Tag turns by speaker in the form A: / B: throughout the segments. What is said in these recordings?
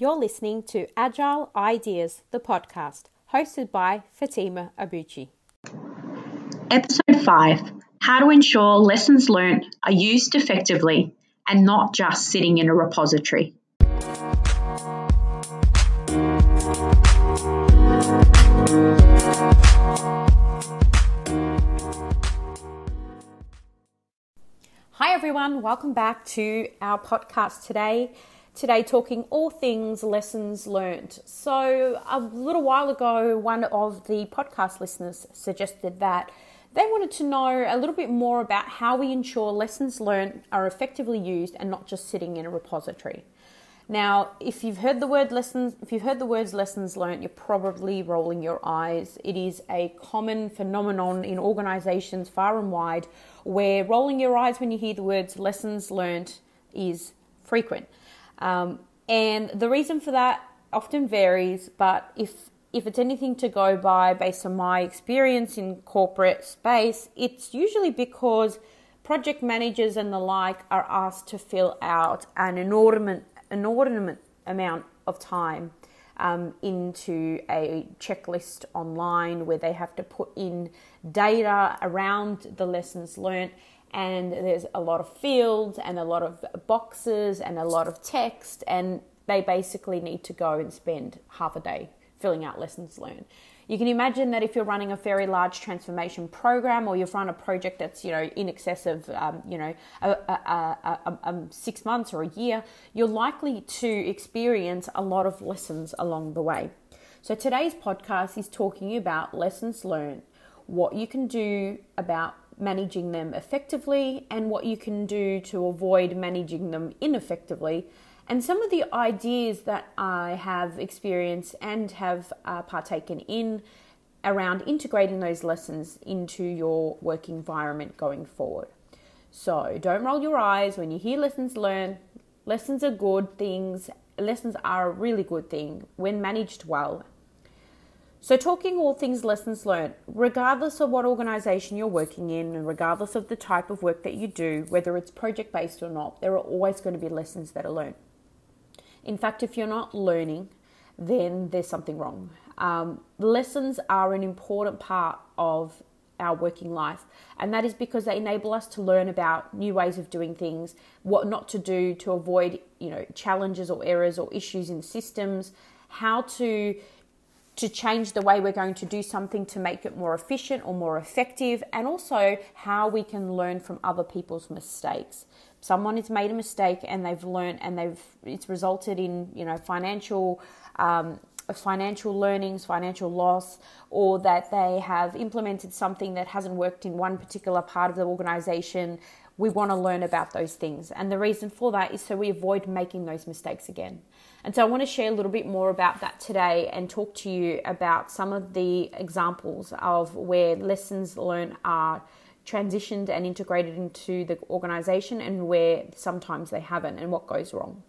A: You're listening to Agile Ideas, the podcast, hosted by Fatimah Abbouchi.
B: Episode 5 How to ensure lessons learned are used effectively and not just sitting in a repository.
A: Hi, everyone. Welcome back to our podcast today. Today, talking all things lessons learned. So, a little while ago, one of the podcast listeners suggested that they wanted to know a little bit more about how we ensure lessons learned are effectively used and not just sitting in a repository. Now, if you've heard the word lessons, if you've heard the words lessons learned, you're probably rolling your eyes. It is a common phenomenon in organizations far and wide where rolling your eyes when you hear the words lessons learned is frequent. Um, and the reason for that often varies, but if if it's anything to go by based on my experience in corporate space, it's usually because project managers and the like are asked to fill out an inordinate inordinate amount of time um, into a checklist online where they have to put in data around the lessons learned and there's a lot of fields and a lot of boxes and a lot of text and they basically need to go and spend half a day filling out lessons learned you can imagine that if you're running a very large transformation program or you've run a project that's you know in excess of um, you know a, a, a, six months or a year, you're likely to experience a lot of lessons along the way. So today's podcast is talking about lessons learned, what you can do about managing them effectively, and what you can do to avoid managing them ineffectively and some of the ideas that I have experienced and have uh, partaken in around integrating those lessons into your work environment going forward. So don't roll your eyes when you hear lessons learned. Lessons are good things. Lessons are a really good thing when managed well. So, talking all things lessons learned, regardless of what organization you're working in and regardless of the type of work that you do, whether it's project based or not, there are always going to be lessons that are learned. In fact, if you're not learning, then there's something wrong. Um, lessons are an important part of our working life, and that is because they enable us to learn about new ways of doing things, what not to do to avoid, you know, challenges or errors or issues in systems, how to to change the way we're going to do something to make it more efficient or more effective, and also how we can learn from other people's mistakes someone has made a mistake and they've learned and they've it's resulted in you know financial um, financial learnings, financial loss, or that they have implemented something that hasn't worked in one particular part of the organization. We want to learn about those things. And the reason for that is so we avoid making those mistakes again. And so I want to share a little bit more about that today and talk to you about some of the examples of where lessons learned are transitioned and integrated into the organization and where sometimes they haven't and what goes wrong.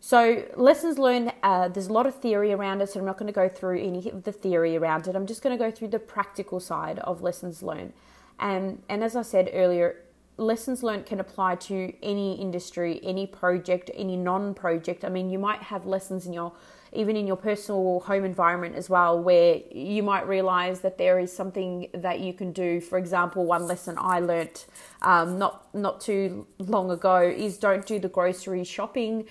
A: So, lessons learned, uh, there's a lot of theory around it, so I'm not going to go through any of the theory around it. I'm just going to go through the practical side of lessons learned. And, and as I said earlier, lessons learned can apply to any industry, any project, any non project. I mean, you might have lessons in your even in your personal home environment as well, where you might realize that there is something that you can do. For example, one lesson I learnt um, not not too long ago is don't do the grocery shopping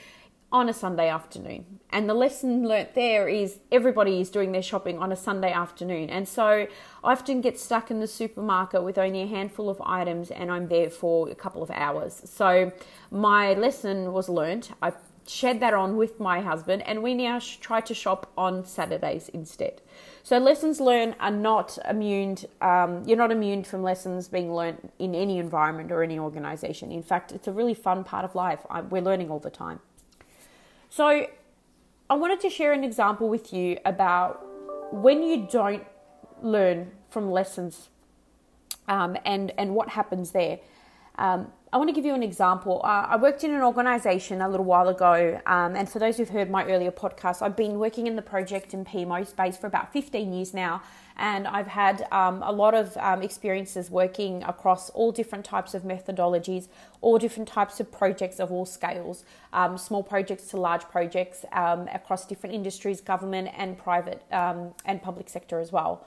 A: on a Sunday afternoon. And the lesson learnt there is everybody is doing their shopping on a Sunday afternoon. And so I often get stuck in the supermarket with only a handful of items and I'm there for a couple of hours. So my lesson was learnt. I shared that on with my husband, and we now try to shop on Saturdays instead. So lessons learned are not immune. Um, you're not immune from lessons being learnt in any environment or any organization. In fact, it's a really fun part of life. I, we're learning all the time. So I wanted to share an example with you about when you don't learn from lessons um, and and what happens there. Um, I want to give you an example. Uh, I worked in an organization a little while ago, um, and for those who've heard my earlier podcast, I've been working in the project and PMO space for about 15 years now, and I've had um, a lot of um, experiences working across all different types of methodologies, all different types of projects of all scales, um, small projects to large projects um, across different industries, government and private um, and public sector as well.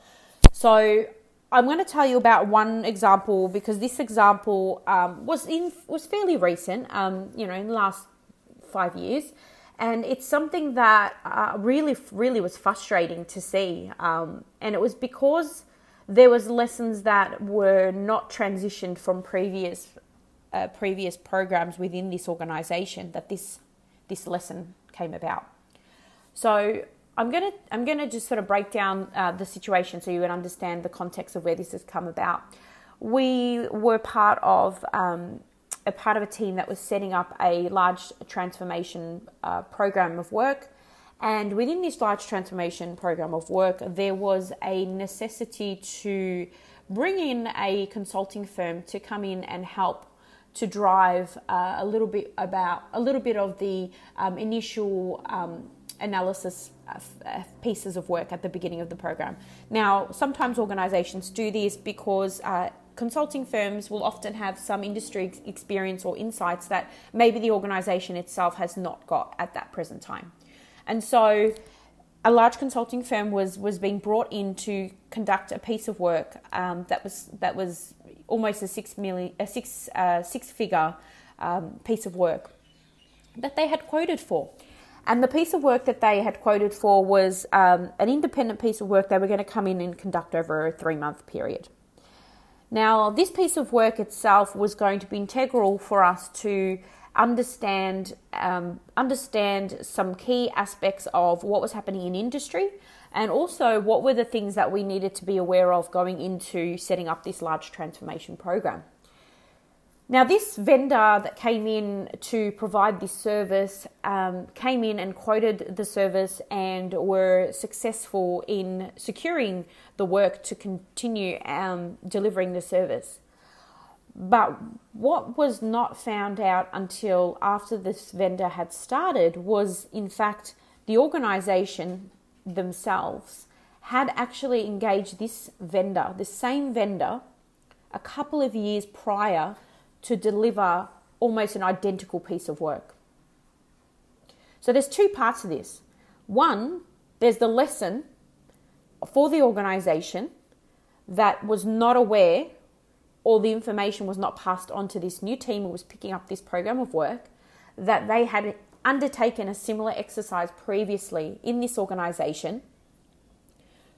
A: So I'm going to tell you about one example because this example um, was in was fairly recent, you know, in the last five years, and it's something that uh, really, really was frustrating to see, um, and it was because there was lessons that were not transitioned from previous uh, previous programs within this organization that this this lesson came about. So I'm gonna I'm gonna just sort of break down uh, the situation so you would understand the context of where this has come about. We were part of um, a part of a team that was setting up a large transformation uh, program of work, and within this large transformation program of work, there was a necessity to bring in a consulting firm to come in and help to drive uh, a little bit about a little bit of the um, initial um, analysis uh, pieces of work at the beginning of the program. Now, sometimes organizations do this because uh, consulting firms will often have some industry experience or insights that maybe the organization itself has not got at that present time. And so, a large consulting firm was was being brought in to conduct a piece of work um, that was that was almost a six million a six uh, six figure um, piece of work that they had quoted for. And the piece of work that they had quoted for was um, an independent piece of work they were going to come in and conduct over a three month period. Now, this piece of work itself was going to be integral for us to understand um, understand some key aspects of what was happening in industry, and also what were the things that we needed to be aware of going into setting up this large transformation program. Now, this vendor that came in to provide this service um, came in and quoted the service and were successful in securing the work to continue um, delivering the service. But what was not found out until after this vendor had started was, in fact, the organization themselves had actually engaged this vendor, the same vendor, a couple of years prior to deliver almost an identical piece of work. So there's two parts of this. One, there's the lesson for the organization that was not aware or the information was not passed on to this new team who was picking up this program of work that they had undertaken a similar exercise previously in this organization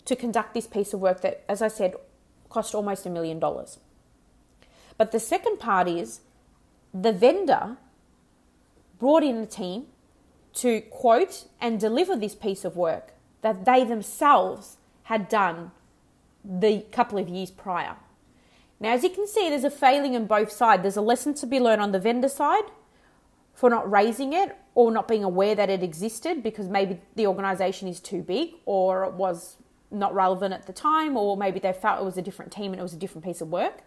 A: to conduct this piece of work that, as I said, cost almost a million dollars. But the second part is the vendor brought in a team to quote and deliver this piece of work that they themselves had done the couple of years prior. Now, as you can see, there's a failing on both sides. There's a lesson to be learned on the vendor side for not raising it or not being aware that it existed because maybe the organization is too big or it was not relevant at the time or maybe they felt it was a different team and it was a different piece of work.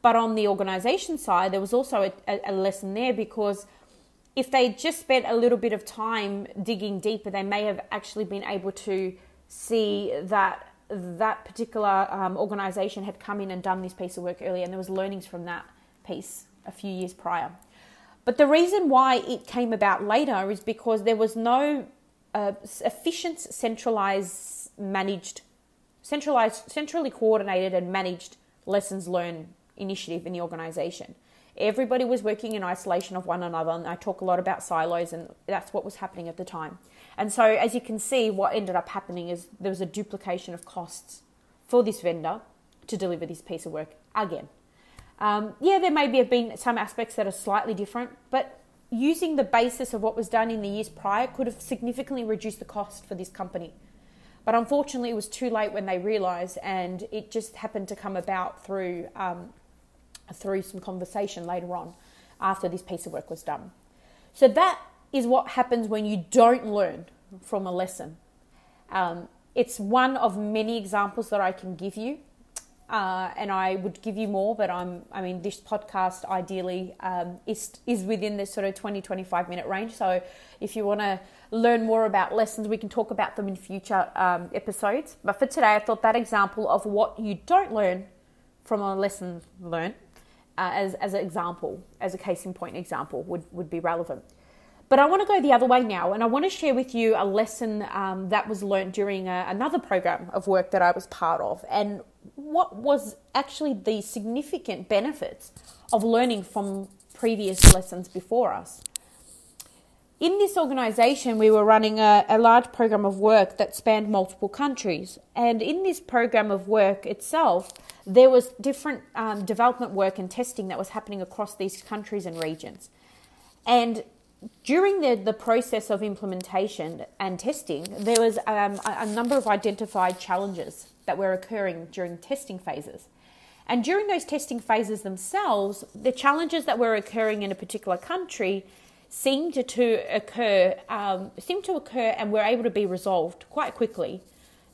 A: But on the organization side, there was also a, a lesson there because if they just spent a little bit of time digging deeper, they may have actually been able to see that that particular um, organization had come in and done this piece of work earlier, and there was learnings from that piece a few years prior. But the reason why it came about later is because there was no uh, efficient, centralized, managed, centralized, centrally coordinated, and managed lessons learned initiative in the organization. Everybody was working in isolation of one another, and I talk a lot about silos, and that's what was happening at the time. And so, as you can see, what ended up happening is there was a duplication of costs for this vendor to deliver this piece of work again. Um, yeah, there may have been some aspects that are slightly different, but using the basis of what was done in the years prior could have significantly reduced the cost for this company. But unfortunately, it was too late when they realised, and it just happened to come about through um, through some conversation later on after this piece of work was done. So that is what happens when you don't learn from a lesson. Um, it's one of many examples that I can give you. uh, and I would give you more, but I'm, I mean, this podcast ideally um, is, is within this sort of 20, 25 minute range. So if you want to learn more about lessons, we can talk about them in future um, episodes. But for today, I thought that example of what you don't learn from a lesson learned uh, as, as an example, as a case in point example, would, would be relevant. But I want to go the other way now, and I want to share with you a lesson um, that was learned during a, another program of work that I was part of, and what was actually the significant benefits of learning from previous lessons before us. In this organization, we were running a, a large program of work that spanned multiple countries, and in this program of work itself, there was different um, development work and testing that was happening across these countries and regions. And during the, the process of implementation and testing, there was um, a, a number of identified challenges that were occurring during testing phases. And during those testing phases themselves, the challenges that were occurring in a particular country seemed to occur, um, seemed to occur, and were able to be resolved quite quickly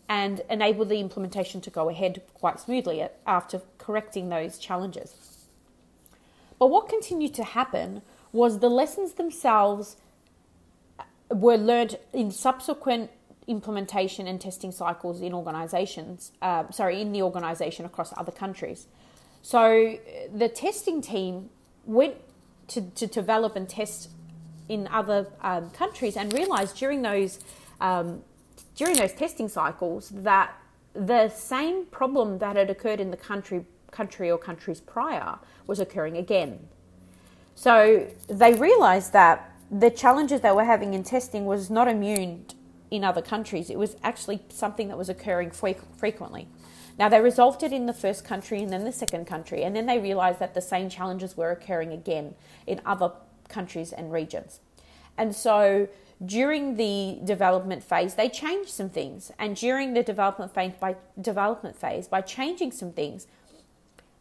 A: and enable the implementation to go ahead quite smoothly after correcting those challenges. But what continued to happen was the lessons themselves were learned in subsequent implementation and testing cycles in organizations, uh, sorry, in the organization across other countries. So the testing team went to, to develop and test in other um, countries and realized during those um, during those testing cycles that the same problem that had occurred in the country country or countries prior was occurring again. So they realized that the challenges they were having in testing was not immune in other countries. It was actually something that was occurring frequently. Now they resolved it in the first country and then the second country, and then they realized that the same challenges were occurring again in other countries and regions. And so during the development phase, they changed some things. And during the development phase, by development phase, by changing some things,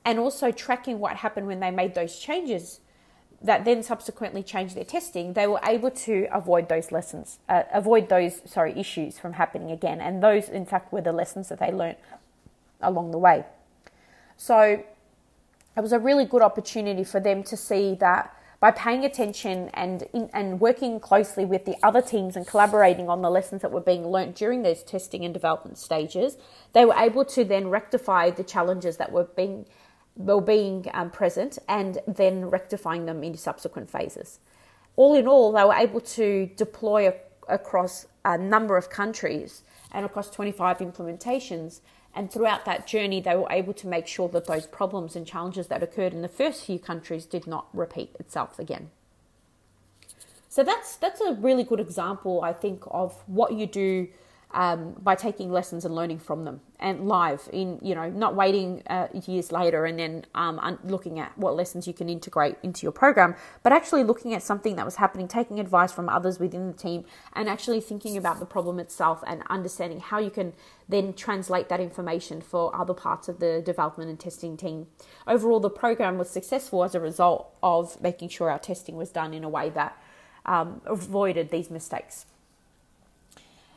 A: and also tracking what happened when they made those changes, that then subsequently changed their testing, they were able to avoid those lessons, uh, avoid those sorry issues from happening again. And those, in fact, were the lessons that they learned along the way. So it was a really good opportunity for them to see that by paying attention and in, and working closely with the other teams and collaborating on the lessons that were being learnt during those testing and development stages, they were able to then rectify the challenges that were being were being um, present and then rectifying them in subsequent phases. All in all, they were able to deploy a, across a number of countries and across 25 implementations and throughout that journey, they were able to make sure that those problems and challenges that occurred in the first few countries did not repeat itself again. So that's that's a really good example, I think, of what you do um, by taking lessons and learning from them and live in you know not waiting uh, years later and then um, looking at what lessons you can integrate into your program but actually looking at something that was happening taking advice from others within the team and actually thinking about the problem itself and understanding how you can then translate that information for other parts of the development and testing team. Overall the program was successful as a result of making sure our testing was done in a way that um, avoided these mistakes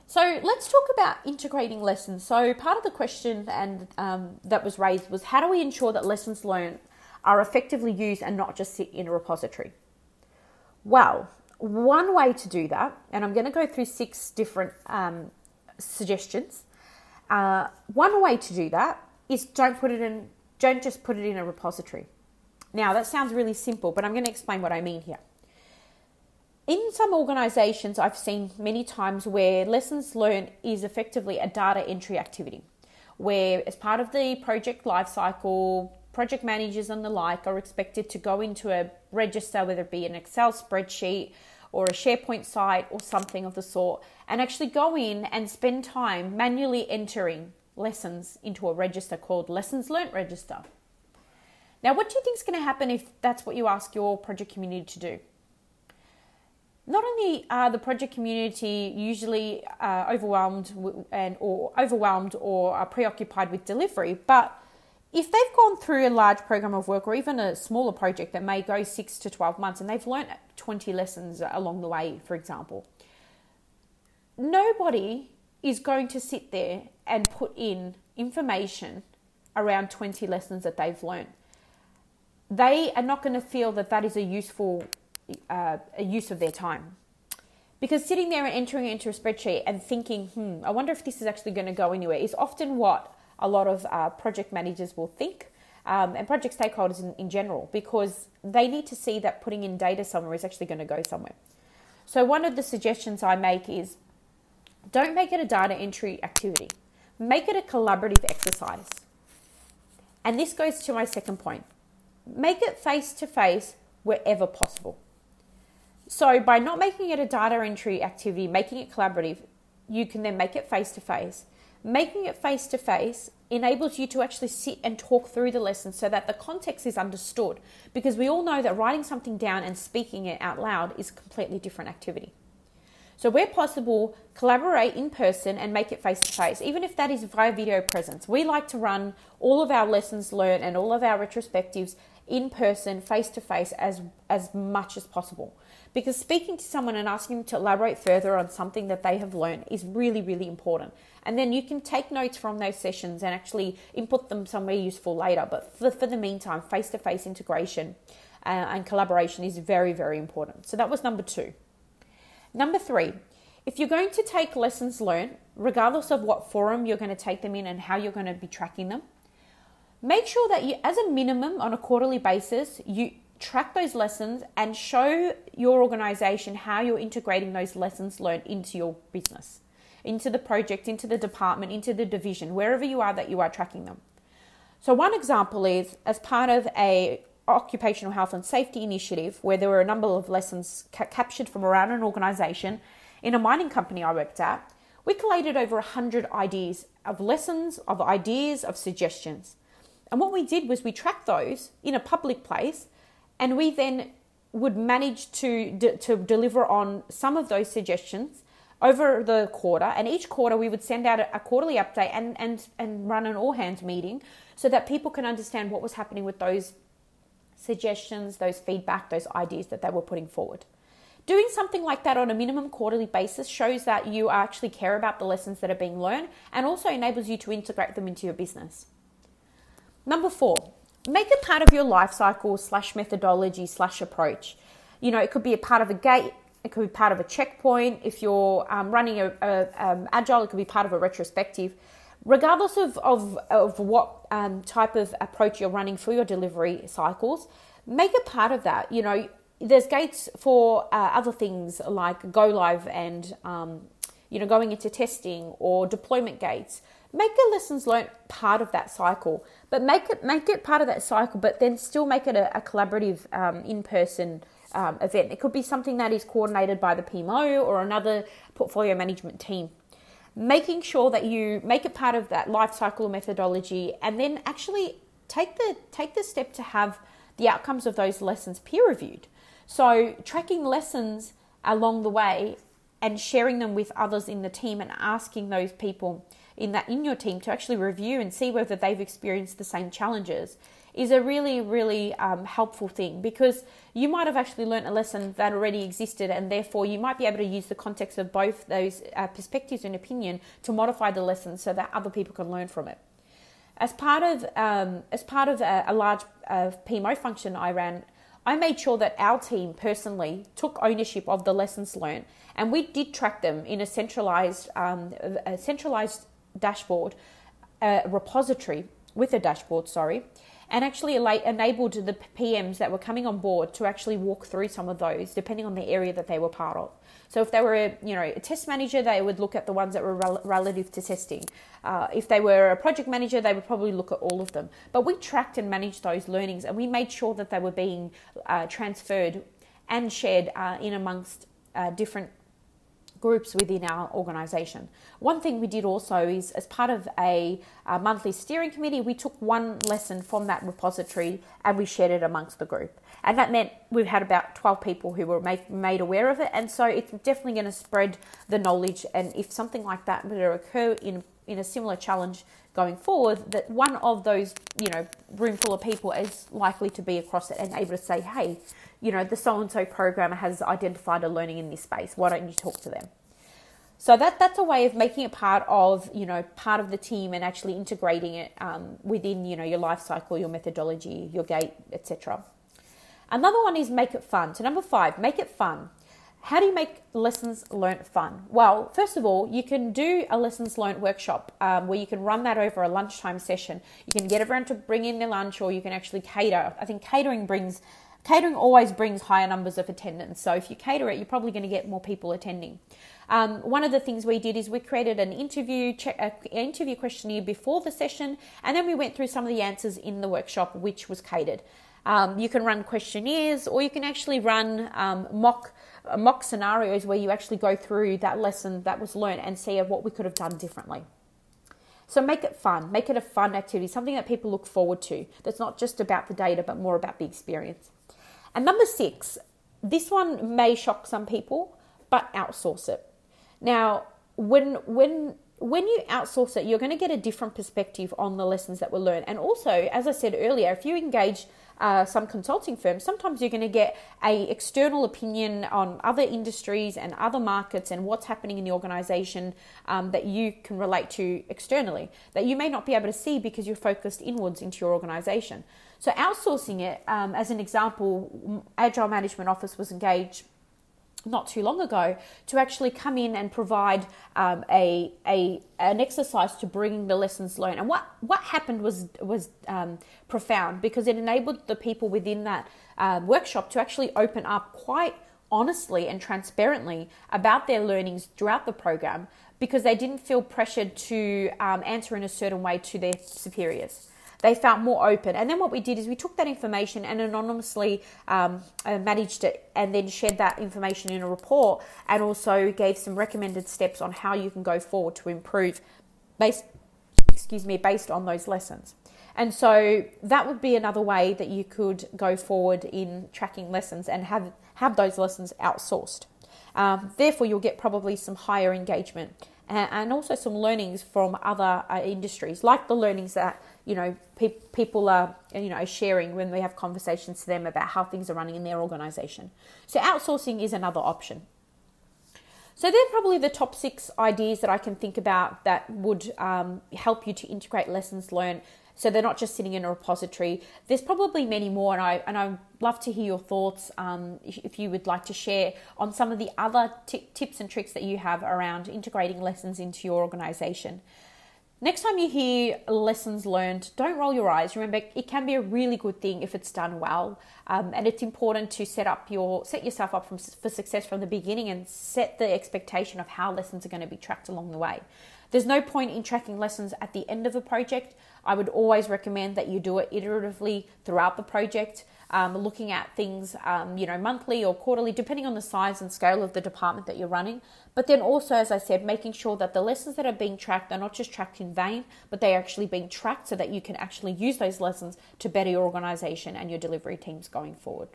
A: so let's talk about integrating lessons. So part of the question and um, that was raised was how do we ensure that lessons learned are effectively used and not just sit in a repository? Well, one way to do that, and I'm going to go through six different um, suggestions. Uh, one way to do that is don't put it in, don't just put it in a repository. Now that sounds really simple, but I'm going to explain what I mean here in some organizations, I've seen many times where lessons learned is effectively a data entry activity, where as part of the project lifecycle, project managers and the like are expected to go into a register, whether it be an Excel spreadsheet or a SharePoint site or something of the sort, and actually go in and spend time manually entering lessons into a register called Lessons Learnt Register. Now, what do you think is going to happen if that's what you ask your project community to do? Not only are the project community usually uh, overwhelmed and or overwhelmed or are preoccupied with delivery, but if they've gone through a large program of work or even a smaller project that may go six to 12 months and they've learned 20 lessons along the way, for example, nobody is going to sit there and put in information around 20 lessons that they've learned, they are not going to feel that that is a useful uh, a use of their time. Because sitting there and entering into a spreadsheet and thinking, hmm, I wonder if this is actually going to go anywhere, is often what a lot of uh, project managers will think um, and project stakeholders in, in general, because they need to see that putting in data somewhere is actually going to go somewhere. So, one of the suggestions I make is don't make it a data entry activity, make it a collaborative exercise. And this goes to my second point make it face to face wherever possible. So, by not making it a data entry activity, making it collaborative, you can then make it face to face. Making it face to face enables you to actually sit and talk through the lesson so that the context is understood. Because we all know that writing something down and speaking it out loud is a completely different activity. So, where possible, collaborate in person and make it face to face, even if that is via video presence. We like to run all of our lessons learned and all of our retrospectives in person, face to face, as as much as possible. Because speaking to someone and asking them to elaborate further on something that they have learned is really, really important. And then you can take notes from those sessions and actually input them somewhere useful later. But for, for the meantime, face to face integration uh, and collaboration is very, very important. So that was number two. Number three, if you're going to take lessons learned, regardless of what forum you're going to take them in and how you're going to be tracking them, make sure that you, as a minimum on a quarterly basis, you track those lessons and show your organization how you're integrating those lessons learned into your business, into the project, into the department, into the division, wherever you are that you are tracking them. So one example is as part of a occupational health and safety initiative where there were a number of lessons ca- captured from around an organization in a mining company I worked at, we collated over 100 ideas of lessons, of ideas, of suggestions. And what we did was we tracked those in a public place and we then would manage to, de- to deliver on some of those suggestions over the quarter. And each quarter, we would send out a, a quarterly update and, and, and run an all hands meeting so that people can understand what was happening with those suggestions, those feedback, those ideas that they were putting forward. Doing something like that on a minimum quarterly basis shows that you actually care about the lessons that are being learned and also enables you to integrate them into your business. Number four, make it part of your life cycle slash methodology slash approach. You know, it could be a part of a gate, it could be part of a checkpoint. If you're um, running a, a um, agile, it could be part of a retrospective. Regardless of, of, of what um, type of approach you're running for your delivery cycles, make it part of that. You know, there's gates for uh, other things like go live and um, you know going into testing or deployment gates make the lessons learned part of that cycle, but make it make it part of that cycle, but then still make it a, a collaborative um, in person um, event. It could be something that is coordinated by the PMO or another portfolio management team. Making sure that you make it part of that life cycle methodology, and then actually take the take the step to have the outcomes of those lessons peer reviewed. So tracking lessons along the way and sharing them with others in the team and asking those people in that in your team to actually review and see whether they've experienced the same challenges is a really really um, helpful thing because you might have actually learned a lesson that already existed and therefore you might be able to use the context of both those uh, perspectives and opinion to modify the lesson so that other people can learn from it. As part of um, as part of a, a large uh, PMO function I ran I made sure that our team personally took ownership of the lessons learned, and we did track them in a centralized, um, a centralized dashboard, a repository with a dashboard. Sorry, and actually enabled the PMs that were coming on board to actually walk through some of those, depending on the area that they were part of. So if they were, a, you know, a test manager, they would look at the ones that were rel- relative to testing. Uh, if they were a project manager, they would probably look at all of them. But we tracked and managed those learnings, and we made sure that they were being uh, transferred and shared uh, in amongst uh, different groups within our organisation. One thing we did also is, as part of a, a, monthly steering committee, we took one lesson from that repository and we shared it amongst the group. And that meant we've had about 12 people who were make, made aware of it. And so it's definitely going to spread the knowledge. And if something like that were to occur in, in a similar challenge going forward, that one of those, you know, room full of people is likely to be across it and able to say, hey, you know, the so and so programmer has identified a learning in this space. Why don't you talk to them? So that that's a way of making it part of you know part of the team and actually integrating it um, within you know your life cycle, your methodology, your gate, etc. Another one is make it fun. So number five, make it fun. How do you make lessons learnt fun? Well, first of all, you can do a lessons learnt workshop um, where you can run that over a lunchtime session. You can get everyone to bring in their lunch, or you can actually cater. I think catering brings catering always brings higher numbers of attendance. So if you cater it, you're probably going to get more people attending. Um, one of the things we did is we created an interview check, interview questionnaire before the session, and then we went through some of the answers in the workshop, which was catered. Um, you can run questionnaires, or you can actually run um, mock mock scenarios where you actually go through that lesson that was learned and see what we could have done differently. So make it fun, make it a fun activity, something that people look forward to. That's not just about the data, but more about the experience. And number six, this one may shock some people, but outsource it. Now, when when when you outsource it, you're going to get a different perspective on the lessons that were learned. And also, as I said earlier, if you engage uh, some consulting firms, sometimes you're going to get a external opinion on other industries and other markets and what's happening in the organization um, that you can relate to externally that you may not be able to see because you're focused inwards into your organization. So outsourcing it, um, as an example, Agile Management Office was engaged not too long ago to actually come in and provide um, a, a an exercise to bring the lessons learned. And what what happened was was um, profound because it enabled the people within that um, workshop to actually open up quite honestly and transparently about their learnings throughout the program because they didn't feel pressured to um, answer in a certain way to their superiors they felt more open. And then what we did is we took that information and anonymously um, uh, managed it and then shared that information in a report and also gave some recommended steps on how you can go forward to improve based excuse me based on those lessons. And so that would be another way that you could go forward in tracking lessons and have have those lessons outsourced. Um, therefore, you'll get probably some higher engagement and, and also some learnings from other uh, industries, like the learnings that you know pe- people are you know sharing when we have conversations to them about how things are running in their organization. So outsourcing is another option. So they're probably the top six ideas that i can think about that would um, help you to integrate lessons learned so they're not just sitting in a repository. There's probably many more and i and i love to hear your thoughts um, if you would like to share on some of the other t- tips and tricks that you have around integrating lessons into your organization Next time you hear lessons learned, don't roll your eyes. Remember, it can be a really good thing if it's done well, um, and it's important to set up your set yourself up from, for success from the beginning and set the expectation of how lessons are going to be tracked along the way. There's no point in tracking lessons at the end of a project. I would always recommend that you do it iteratively throughout the project um, looking at things, um, you know, monthly or quarterly, depending on the size and scale of the department that you're running. But then also, as I said, making sure that the lessons that are being tracked are not just tracked in vain, but they are actually being tracked so that you can actually use those lessons to better your organization and your delivery teams going forward.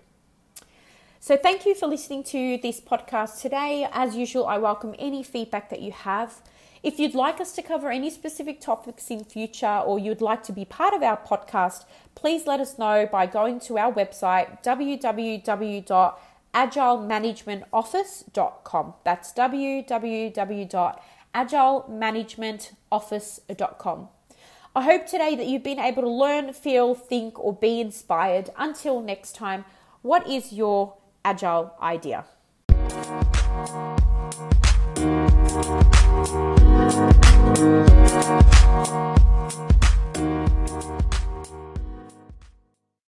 A: So, thank you for listening to this podcast today. As usual, I welcome any feedback that you have. If you'd like us to cover any specific topics in future or you'd like to be part of our podcast, please let us know by going to our website www.agilemanagementoffice.com. That's www.agilemanagementoffice.com. I hope today that you've been able to learn, feel, think, or be inspired. Until next time, what is your agile idea? Thank.